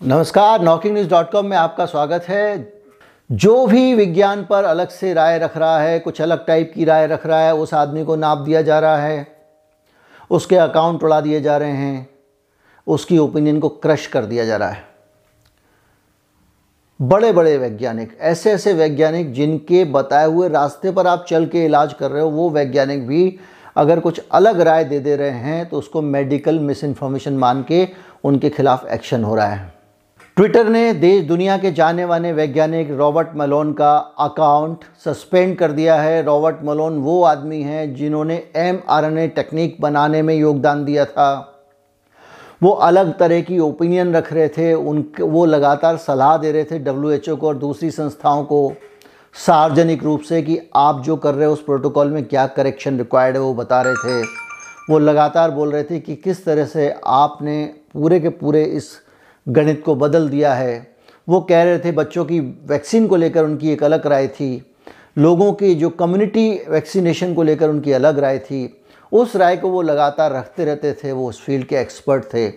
नमस्कार knocking news dot com में आपका स्वागत है। जो भी विज्ञान पर अलग से राय रख रहा है, कुछ अलग टाइप की राय रख रहा है, उस आदमी को नाप दिया जा रहा है, उसके अकाउंट उड़ा दिए जा रहे हैं, उसकी ओपिनियन को क्रश कर दिया जा रहा है। बड़े बड़े वैज्ञानिक ऐसे ऐसे वैज्ञानिक जिनके बताए हुए रास्ते पर आप चल के इलाज कर रहे हो, वो वैज्ञानिक भी अगर कुछ अलग राय दे दे रहे हैं तो उसको मेडिकल मिस इन्फॉर्मेशन मान के उनके खिलाफ एक्शन हो रहा है। ट्विटर ने देश दुनिया के जाने माने वैज्ञानिक रॉबर्ट मलोन का अकाउंट सस्पेंड कर दिया है। रॉबर्ट मलोन वो आदमी हैं जिन्होंने M R N A technique बनाने में योगदान दिया था। वो अलग तरह की ओपिनियन रख रहे थे, उन वो लगातार सलाह दे रहे थे डब्ल्यू एच ओ को और दूसरी संस्थाओं को सार्वजनिक रूप से कि आप जो कर रहे हो, उस प्रोटोकॉल में क्या करेक्शन रिक्वायर्ड है वो बता रहे थे। वो लगातार बोल रहे थे कि किस तरह से आपने पूरे के पूरे इस गणित को बदल दिया है। वो कह रहे थे बच्चों की वैक्सीन को लेकर उनकी एक अलग राय थी। लोगों की जो कम्युनिटी वैक्सीनेशन को लेकर उनकी अलग राय थी। उस राय को वो लगातार रखते रहते थे। वो उस फ़ील्ड के एक्सपर्ट थे।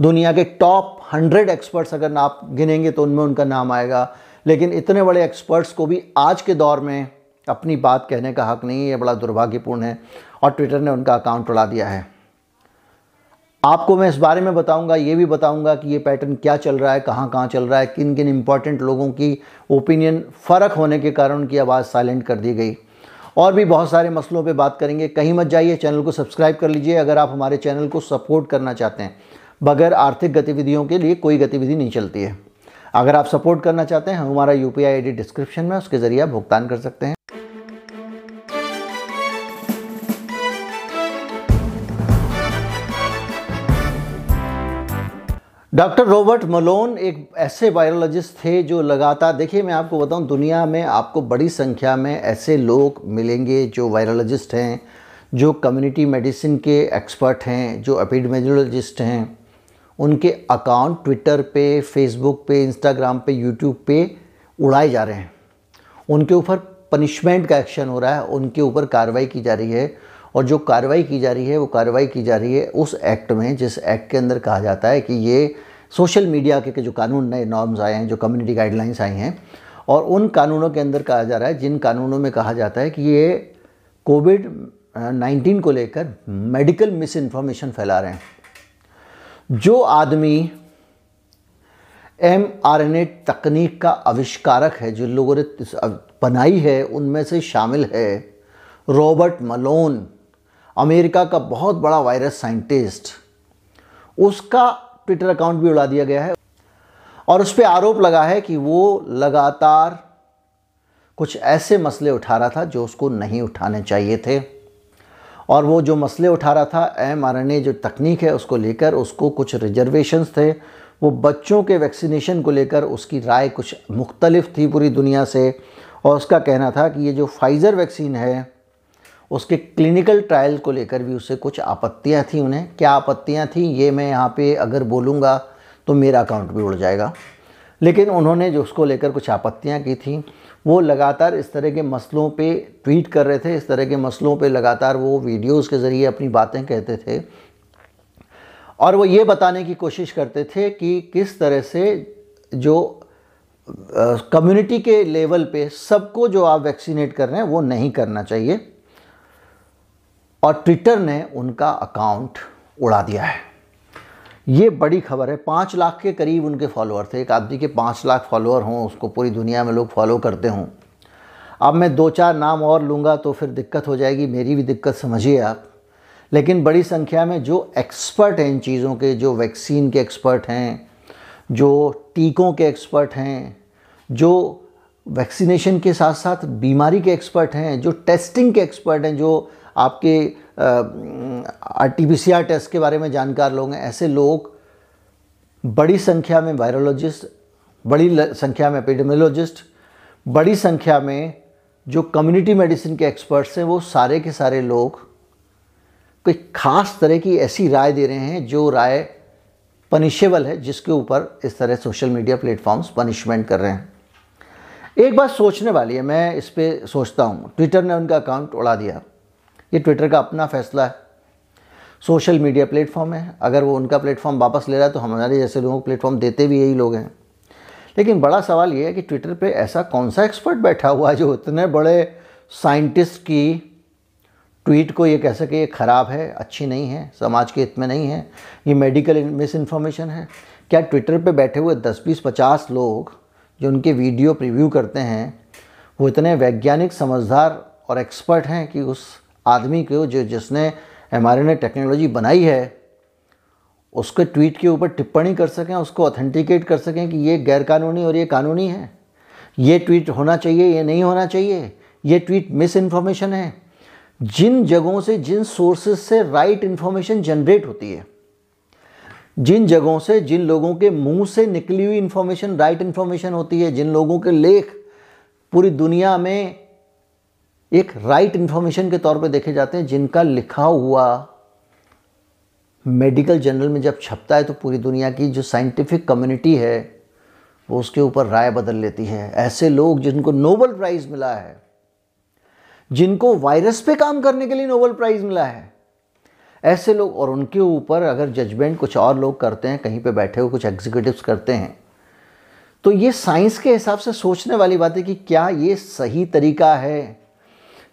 दुनिया के टॉप हंड्रेड एक्सपर्ट्स अगर आप गिनेंगे तो उनमें उनका नाम आएगा। लेकिन इतने बड़े एक्सपर्ट्स को भी आज के दौर में अपनी बात कहने का हक नहीं है। बड़ा दुर्भाग्यपूर्ण है और ट्विटर ने उनका अकाउंट उड़ा दिया है। आपको मैं इस बारे में बताऊँगा, ये भी बताऊँगा कि ये पैटर्न क्या चल रहा है, कहाँ कहाँ चल रहा है किन किन इंपॉर्टेंट लोगों की ओपिनियन फ़र्क होने के कारण उनकी आवाज़ साइलेंट कर दी गई। और भी बहुत सारे मसलों पे बात करेंगे, कहीं मत जाइए, चैनल को सब्सक्राइब कर लीजिए, अगर आप हमारे चैनल को सपोर्ट करना चाहते हैं, बगैर आर्थिक गतिविधियों के लिए कोई गतिविधि नहीं चलती है। अगर आप सपोर्ट करना चाहते हैं, हमारा यू आई डिस्क्रिप्शन में उसके ज़रिए आप भुगतान कर सकते हैं। डॉक्टर रॉबर्ट मलोन एक ऐसे वायरोलॉजिस्ट थे जो लगातार, देखिए मैं आपको बताऊँ, दुनिया में आपको बड़ी संख्या में ऐसे लोग मिलेंगे जो वायरोलॉजिस्ट हैं, जो कम्युनिटी मेडिसिन के एक्सपर्ट हैं, जो एपिडमेजोलॉजिस्ट हैं। उनके अकाउंट ट्विटर पे फेसबुक पे इंस्टाग्राम पे यूट्यूब पे उड़ाए जा रहे हैं। उनके ऊपर पनिशमेंट का एक्शन हो रहा है, उनके ऊपर कार्रवाई की जा रही है। और जो कार्रवाई की जा रही है वो कार्रवाई की जा रही है उस एक्ट में जिस एक्ट के अंदर कहा जाता है कि ये सोशल मीडिया के, के जो कानून नए नॉर्म्स आए हैं जो कम्युनिटी गाइडलाइंस आई हैं और उन कानूनों के अंदर कहा जा रहा है जिन कानूनों में कहा जाता है कि ये कोविड नाइन्टीन को लेकर मेडिकल मिस इन्फॉर्मेशन फैला रहे हैं। जो आदमी एम आर एन ए तकनीक का आविष्कारक है जिन लोगों ने बनाई है उनमें से शामिल है रॉबर्ट मलोन। अमेरिका का बहुत बड़ा वायरस साइंटिस्ट, उसका ट्विटर अकाउंट भी उड़ा दिया गया है और उस पर आरोप लगा है कि वो लगातार कुछ ऐसे मसले उठा रहा था जो उसको नहीं उठाने चाहिए थे। और वो जो मसले उठा रहा था एम आर एन ए जो तकनीक है उसको लेकर, उसको कुछ रिजर्वेशंस थे, वो बच्चों के वैक्सीनेशन को लेकर उसकी राय कुछ मुख्तलिफ़ थी पूरी दुनिया से। और उसका कहना था कि ये जो फाइज़र वैक्सीन है उसके क्लिनिकल ट्रायल को लेकर भी उससे कुछ आपत्तियाँ थी उन्हें। क्या आपत्तियाँ थी? ये मैं यहाँ पे अगर बोलूँगा तो मेरा अकाउंट भी उड़ जाएगा। लेकिन उन्होंने जो उसको लेकर कुछ आपत्तियाँ की थी, वो लगातार इस तरह के मसलों पे ट्वीट कर रहे थे, इस तरह के मसलों पे लगातार वो वीडियोस के ज़रिए अपनी बातें कहते थे। और वो ये बताने की कोशिश करते थे कि किस तरह से जो कम्युनिटी के लेवल पे सबको जो आप वैक्सीनेट कर रहे हैं, वो नहीं करना चाहिए। और ट्विटर ने उनका अकाउंट उड़ा दिया है। ये बड़ी खबर है। पाँच लाख के करीब उनके फॉलोअर थे। एक आदमी के पाँच लाख फॉलोअर हों, उसको पूरी दुनिया में लोग फॉलो करते हों। अब मैं दो चार नाम और लूँगा तो फिर दिक्कत हो जाएगी। मेरी भी दिक्कत समझिए आप। लेकिन बड़ी संख्या में जो एक्सपर्ट हैं इन चीज़ों के, जो वैक्सीन के एक्सपर्ट हैं, जो टीकों के एक्सपर्ट हैं, जो वैक्सीनेशन के साथ साथ बीमारी के एक्सपर्ट हैं, जो टेस्टिंग के एक्सपर्ट हैं, जो आपके R T P C R test के बारे में जानकार लोग हैं। ऐसे लोग बड़ी संख्या में वायरोलॉजिस्ट, बड़ी संख्या में एपिडेमोलॉजिस्ट बड़ी संख्या में जो कम्युनिटी मेडिसिन के एक्सपर्ट्स हैं, वो सारे के सारे लोग कोई ख़ास तरह की ऐसी राय दे रहे हैं जो राय पनिशेबल है, जिसके ऊपर इस तरह सोशल मीडिया प्लेटफॉर्म्स पनिशमेंट कर रहे हैं। एक बात सोचने वाली है, मैं इस पर सोचता हूँ। ट्विटर ने उनका अकाउंट उड़ा दिया। ये ट्विटर का अपना फैसला है। सोशल मीडिया प्लेटफॉर्म है। अगर वो उनका प्लेटफॉर्म वापस ले रहा है तो हमारे जैसे लोगों को प्लेटफॉर्म देते भी यही लोग हैं। लेकिन बड़ा सवाल ये है कि ट्विटर पे ऐसा कौन सा एक्सपर्ट बैठा हुआ है जो इतने बड़े साइंटिस्ट की ट्वीट को ये कह सके, ये ख़राब है, अच्छी नहीं है, समाज के हित में नहीं है, ये मेडिकल मिस इन्फॉर्मेशन है। क्या ट्विटर पे बैठे हुए दस, बीस, पचास लोग जो उनके वीडियो प्रीव्यू करते हैं, वो इतने वैज्ञानिक, समझदार और एक्सपर्ट हैं कि उस आदमी को जो जिसने एम टेक्नोलॉजी बनाई है, उसके ट्वीट के ऊपर टिप्पणी कर सकें, उसको ऑथेंटिकेट कर सकें कि ये गैरकानूनी और ये कानूनी है। ये ट्वीट होना चाहिए, ये नहीं होना चाहिए, ये ट्वीट मिस इन्फॉर्मेशन है। जिन जगहों से, जिन सोर्सेज से राइट इन्फॉर्मेशन जनरेट होती है, जिन जगहों से, जिन लोगों के मुँह से निकली हुई इन्फॉर्मेशन राइट इन्फॉर्मेशन होती है, जिन लोगों के लेख पूरी दुनिया में एक राइट इन्फॉर्मेशन के तौर पे देखे जाते हैं, जिनका लिखा हुआ मेडिकल जर्नल में जब छपता है तो पूरी दुनिया की जो साइंटिफिक कम्युनिटी है, वो उसके ऊपर राय बदल लेती है। ऐसे लोग जिनको नोबल प्राइज़ मिला है, जिनको वायरस पे काम करने के लिए नोबल प्राइज़ मिला है, ऐसे लोग, और उनके ऊपर अगर जजमेंट कुछ और लोग करते हैं, कहीं पे बैठे हुए कुछ एग्जीक्यूटिव्स करते हैं तो ये साइंस के हिसाब से सोचने वाली बात है कि क्या ये सही तरीका है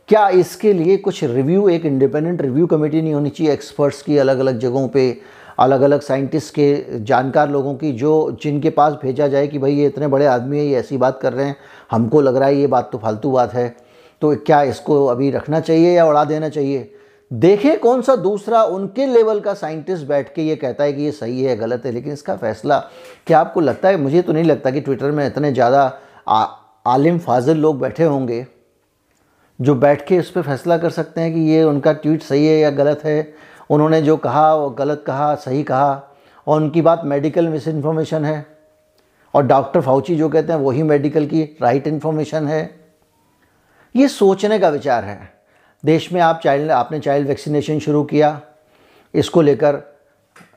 क्या इसके लिए कुछ रिव्यू एक इंडिपेंडेंट रिव्यू कमेटी नहीं होनी चाहिए? एक्सपर्ट्स की अलग अलग जगहों पे अलग अलग साइंटिस्ट के जानकार लोगों की, जो, जिनके पास भेजा जाए कि भाई ये इतने बड़े आदमी है, ये ऐसी बात कर रहे हैं, हमको लग रहा है ये बात तो फालतू बात है। तो क्या इसको अभी रखना चाहिए या उड़ा देना चाहिए? देखें कौन सा दूसरा उनके लेवल का साइंटिस्ट बैठ के ये कहता है कि ये सही है, गलत है, लेकिन इसका फैसला, क्या आपको लगता है? मुझे तो नहीं लगता कि ट्विटर में इतने ज़्यादा आलिम फाजिल लोग बैठे होंगे। जो बैठ के इस पर फैसला कर सकते हैं कि ये उनका ट्वीट सही है या गलत है, उन्होंने जो कहा वो गलत कहा, सही कहा, और उनकी बात मेडिकल मिस इन्फॉर्मेशन है, और डॉक्टर फाउची जो कहते हैं वही मेडिकल की राइट इन्फॉर्मेशन है। ये सोचने का विचार है। देश में आप चाइल्ड आपने चाइल्ड वैक्सीनेशन शुरू किया, इसको लेकर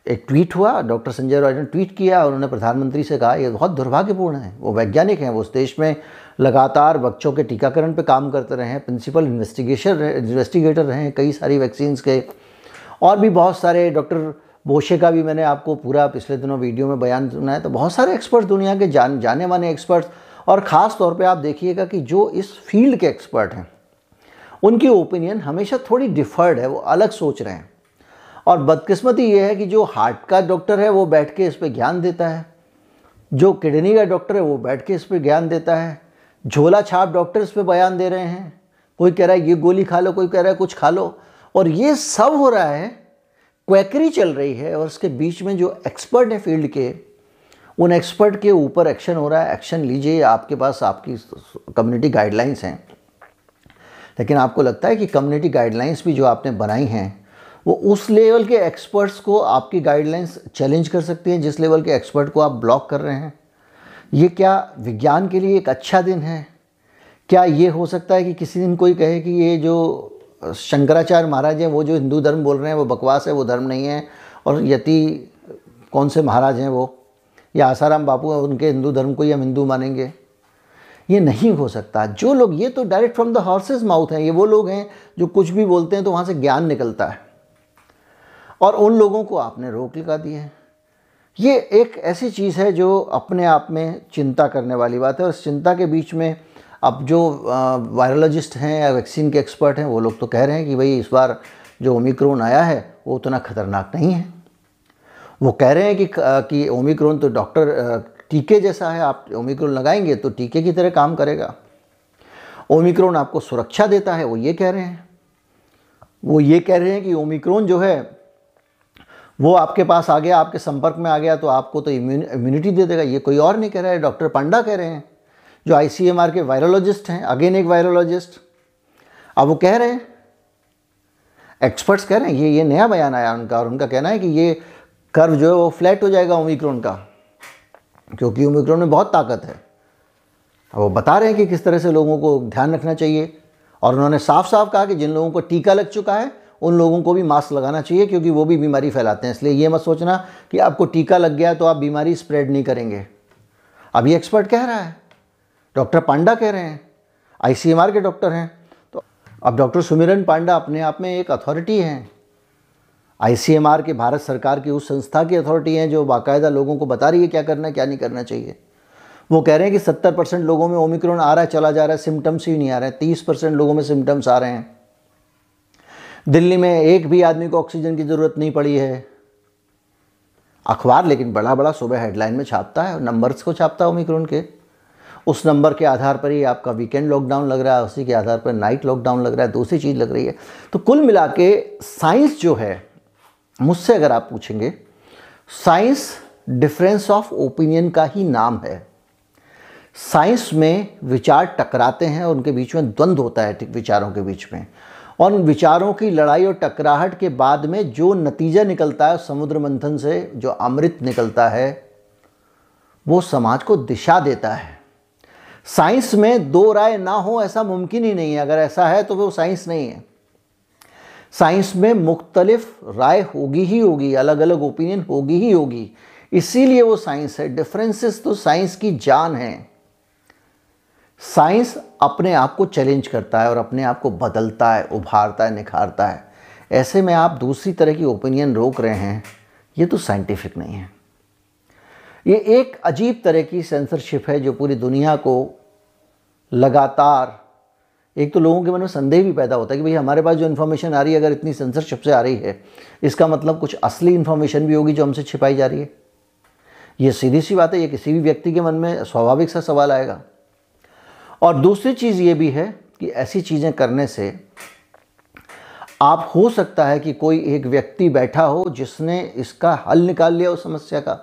एक ट्वीट हुआ, डॉक्टर संजय रॉय ने ट्वीट किया और उन्होंने प्रधानमंत्री से कहा, ये बहुत दुर्भाग्यपूर्ण है, वो वैज्ञानिक हैं, वो उस देश में लगातार बच्चों के टीकाकरण पे काम करते रहे हैं, प्रिंसिपल इन्वेस्टिगेशन इन्वेस्टिगेटर रहे हैं, कई सारी वैक्सीन्स के, और भी बहुत सारे, डॉक्टर बोशे का भी मैंने आपको पूरा पिछले दिनों वीडियो में बयान सुना है तो बहुत सारे एक्सपर्ट्स दुनिया के जान, जाने माने एक्सपर्ट्स, और ख़ास तौर पे आप देखिएगा कि जो इस फ़ील्ड के एक्सपर्ट हैं, उनकी ओपिनियन हमेशा थोड़ी डिफर्ड है, वो अलग सोच रहे हैं और बदकिस्मती ये है कि जो हार्ट का डॉक्टर है, वो बैठ के इस पर ज्ञान देता है। जो किडनी का डॉक्टर है, वो बैठ के इस पर ज्ञान देता है। झोला छाप डॉक्टर इस पर बयान दे रहे हैं। कोई कह रहा है, ये गोली खा लो, कोई कह रहा है, कुछ खा लो। और ये सब हो रहा है, क्वैकरी चल रही है और उसके बीच में जो एक्सपर्ट है फ़ील्ड के, उन एक्सपर्ट के ऊपर एक्शन हो रहा है। एक्शन लीजिए, आपके पास आपकी कम्युनिटी गाइडलाइंस हैं। लेकिन आपको लगता है कि कम्युनिटी गाइडलाइंस भी जो आपने बनाई हैं वो उस लेवल के एक्सपर्ट्स को आपकी गाइडलाइंस चैलेंज कर सकती हैं, जिस लेवल के एक्सपर्ट को आप ब्लॉक कर रहे हैं। ये क्या विज्ञान के लिए एक अच्छा दिन है? क्या ये हो सकता है कि किसी दिन कोई कहे कि ये जो शंकराचार्य महाराज हैं, वो जो हिंदू धर्म बोल रहे हैं, वो बकवास है, वो धर्म नहीं है, और यति कौन से महाराज हैं वो? या आसाराम बापू हैं, उनके हिंदू धर्म को ही हम हिंदू मानेंगे? ये नहीं हो सकता। जो लोग, ये तो direct from the horse's mouth हैं, ये वो लोग हैं जो कुछ भी बोलते हैं तो वहाँ से ज्ञान निकलता है। और उन लोगों को आपने रोक लगा दी है। ये एक ऐसी चीज़ है जो अपने आप में चिंता करने वाली बात है और इस चिंता के बीच में अब जो वायरोलॉजिस्ट हैं या वैक्सीन के एक्सपर्ट हैं, वो लोग तो कह रहे हैं कि भाई इस बार जो ओमिक्रोन आया है, वो उतना ख़तरनाक नहीं है। वो कह रहे हैं कि कि ओमिक्रोन तो डॉक्टर टीके जैसा है, आप ओमिक्रोन लगाएँगे तो टीके की तरह काम करेगा। ओमिक्रोन आपको सुरक्षा देता है, वो ये कह रहे हैं। वो ये कह रहे हैं कि ओमिक्रोन जो है वो आपके पास आ गया, आपके संपर्क में आ गया तो आपको तो इम्यूनिटी दे देगा। ये कोई और नहीं कह रहा है, डॉक्टर पांडा कह रहे हैं, जो आईसीएमआर के वायरोलॉजिस्ट हैं। अगेन एक वायरोलॉजिस्ट अब वो कह रहे हैं एक्सपर्ट्स कह रहे हैं, ये ये नया बयान आया उनका, और उनका कहना है कि ये कर्व जो है वो फ्लैट हो जाएगा ओमिक्रोन का, क्योंकि ओमिक्रोन में बहुत ताकत है। अब वो बता रहे हैं कि किस तरह से लोगों को ध्यान रखना चाहिए, और उन्होंने साफ़ साफ़ कहा कि जिन लोगों को टीका लग चुका है उन लोगों को भी मास्क लगाना चाहिए, क्योंकि वो भी बीमारी फैलाते हैं। इसलिए ये मत सोचना कि आपको टीका लग गया तो आप बीमारी स्प्रेड नहीं करेंगे। अभी एक्सपर्ट कह रहा है, डॉक्टर पांडा कह रहे हैं, आईसीएमआर के डॉक्टर हैं। तो अब डॉक्टर सुमिरन पांडा अपने आप में एक अथॉरिटी हैं। आईसीएमआर के भारत सरकार की उस संस्था की अथॉरिटी हैं जो बाकायदा लोगों को बता रही है क्या करना है, क्या नहीं करना चाहिए। वो कह रहे हैं कि सत्तर परसेंट लोगों में ओमिक्रॉन आ रहा है, चला जा रहा है, सिम्टम्स ही नहीं आ रहे हैं। तीस परसेंट लोगों में सिम्टम्स आ रहे हैं। दिल्ली में एक भी आदमी को ऑक्सीजन की ज़रूरत नहीं पड़ी है। अखबार, लेकिन बड़ा बड़ा सुबह हेडलाइन में छापता है नंबर्स को छापता है ओमिक्रोन के। उस नंबर के आधार पर ही आपका वीकेंड लॉकडाउन लग रहा है, उसी के आधार पर नाइट लॉकडाउन लग रहा है, दूसरी चीज़ लग रही है। तो कुल मिला के साइंस जो है, मुझसे अगर आप पूछेंगे साइंस डिफरेंस ऑफ़ ओपिनियन का ही नाम है। साइंस में विचार टकराते हैं और उनके बीच में द्वंद्व होता है विचारों के बीच में। और उन विचारों की लड़ाई और टकराहट के बाद में जो नतीजा निकलता है समुद्र मंथन से, जो अमृत निकलता है, वो समाज को दिशा देता है। साइंस में दो राय ना हो ऐसा मुमकिन ही नहीं है। अगर ऐसा है तो वो साइंस नहीं है। साइंस में मुख्तलिफ़ राय होगी ही होगी अलग अलग ओपिनियन होगी ही होगी। इसीलिए वो साइंस है। डिफरेंसेस तो साइंस की जान है। साइंस अपने आप को चैलेंज करता है और अपने आप को बदलता है, उभारता है, निखारता है। ऐसे में आप दूसरी तरह की ओपिनियन रोक रहे हैं, ये तो साइंटिफिक नहीं है। ये एक अजीब तरह की सेंसरशिप है जो पूरी दुनिया को लगातार, एक तो लोगों के मन में संदेह भी पैदा होता है कि भाई हमारे पास जो इन्फॉर्मेशन आ रही है, अगर इतनी सेंसरशिप से आ रही है, इसका मतलब कुछ असली इन्फॉर्मेशन भी होगी जो हमसे छिपाई जा रही है। ये सीधी सी बात है, ये किसी भी व्यक्ति के मन में स्वाभाविक सा सवाल आएगा। और दूसरी चीज़ ये भी है कि ऐसी चीज़ें करने से आप, हो सकता है कि कोई एक व्यक्ति बैठा हो जिसने इसका हल निकाल लिया उस समस्या का।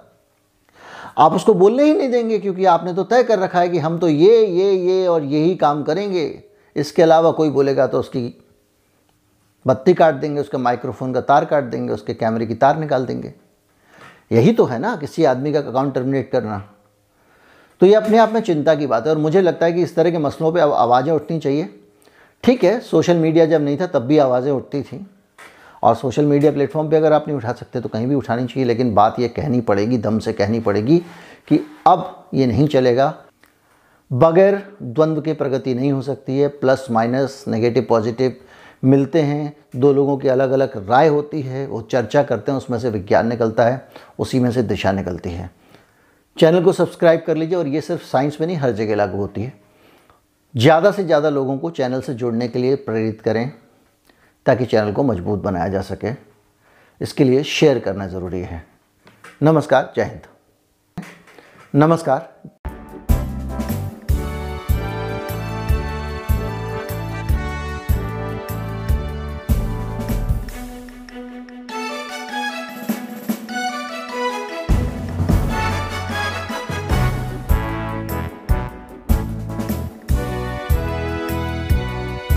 आप उसको बोलने ही नहीं देंगे क्योंकि आपने तो तय कर रखा है कि हम तो ये ये ये और यही काम करेंगे। इसके अलावा कोई बोलेगा तो उसकी बत्ती काट देंगे, उसके माइक्रोफोन का तार काट देंगे, उसके कैमरे की तार निकाल देंगे। यही तो है ना, किसी आदमी का अकाउंट टर्मिनेट करना। तो ये अपने आप में चिंता की बात है और मुझे लगता है कि इस तरह के मसलों पे आवाज़ें उठनी चाहिए। ठीक है, सोशल मीडिया जब नहीं था तब भी आवाज़ें उठती थी। और सोशल मीडिया प्लेटफॉर्म पे अगर आप नहीं उठा सकते तो कहीं भी उठानी चाहिए, लेकिन बात ये कहनी पड़ेगी, दम से कहनी पड़ेगी कि अब ये नहीं चलेगा। बगैर द्वंद्व के प्रगति नहीं हो सकती है, प्लस माइनस, नेगेटिव, पॉजिटिव मिलते हैं। दो लोगों की अलग अलग राय होती है, वो चर्चा करते हैं, उसमें से विज्ञान निकलता है, उसी में से दिशा निकलती है। चैनल को सब्सक्राइब कर लीजिए और ये सिर्फ़ साइंस में नहीं, हर जगह लागू होती है। ज़्यादा से ज़्यादा लोगों को चैनल से जुड़ने के लिए प्रेरित करें, ताकि चैनल को मज़बूत बनाया जा सके। इसके लिए शेयर करना ज़रूरी है। नमस्कार, जय हिंद। नमस्कार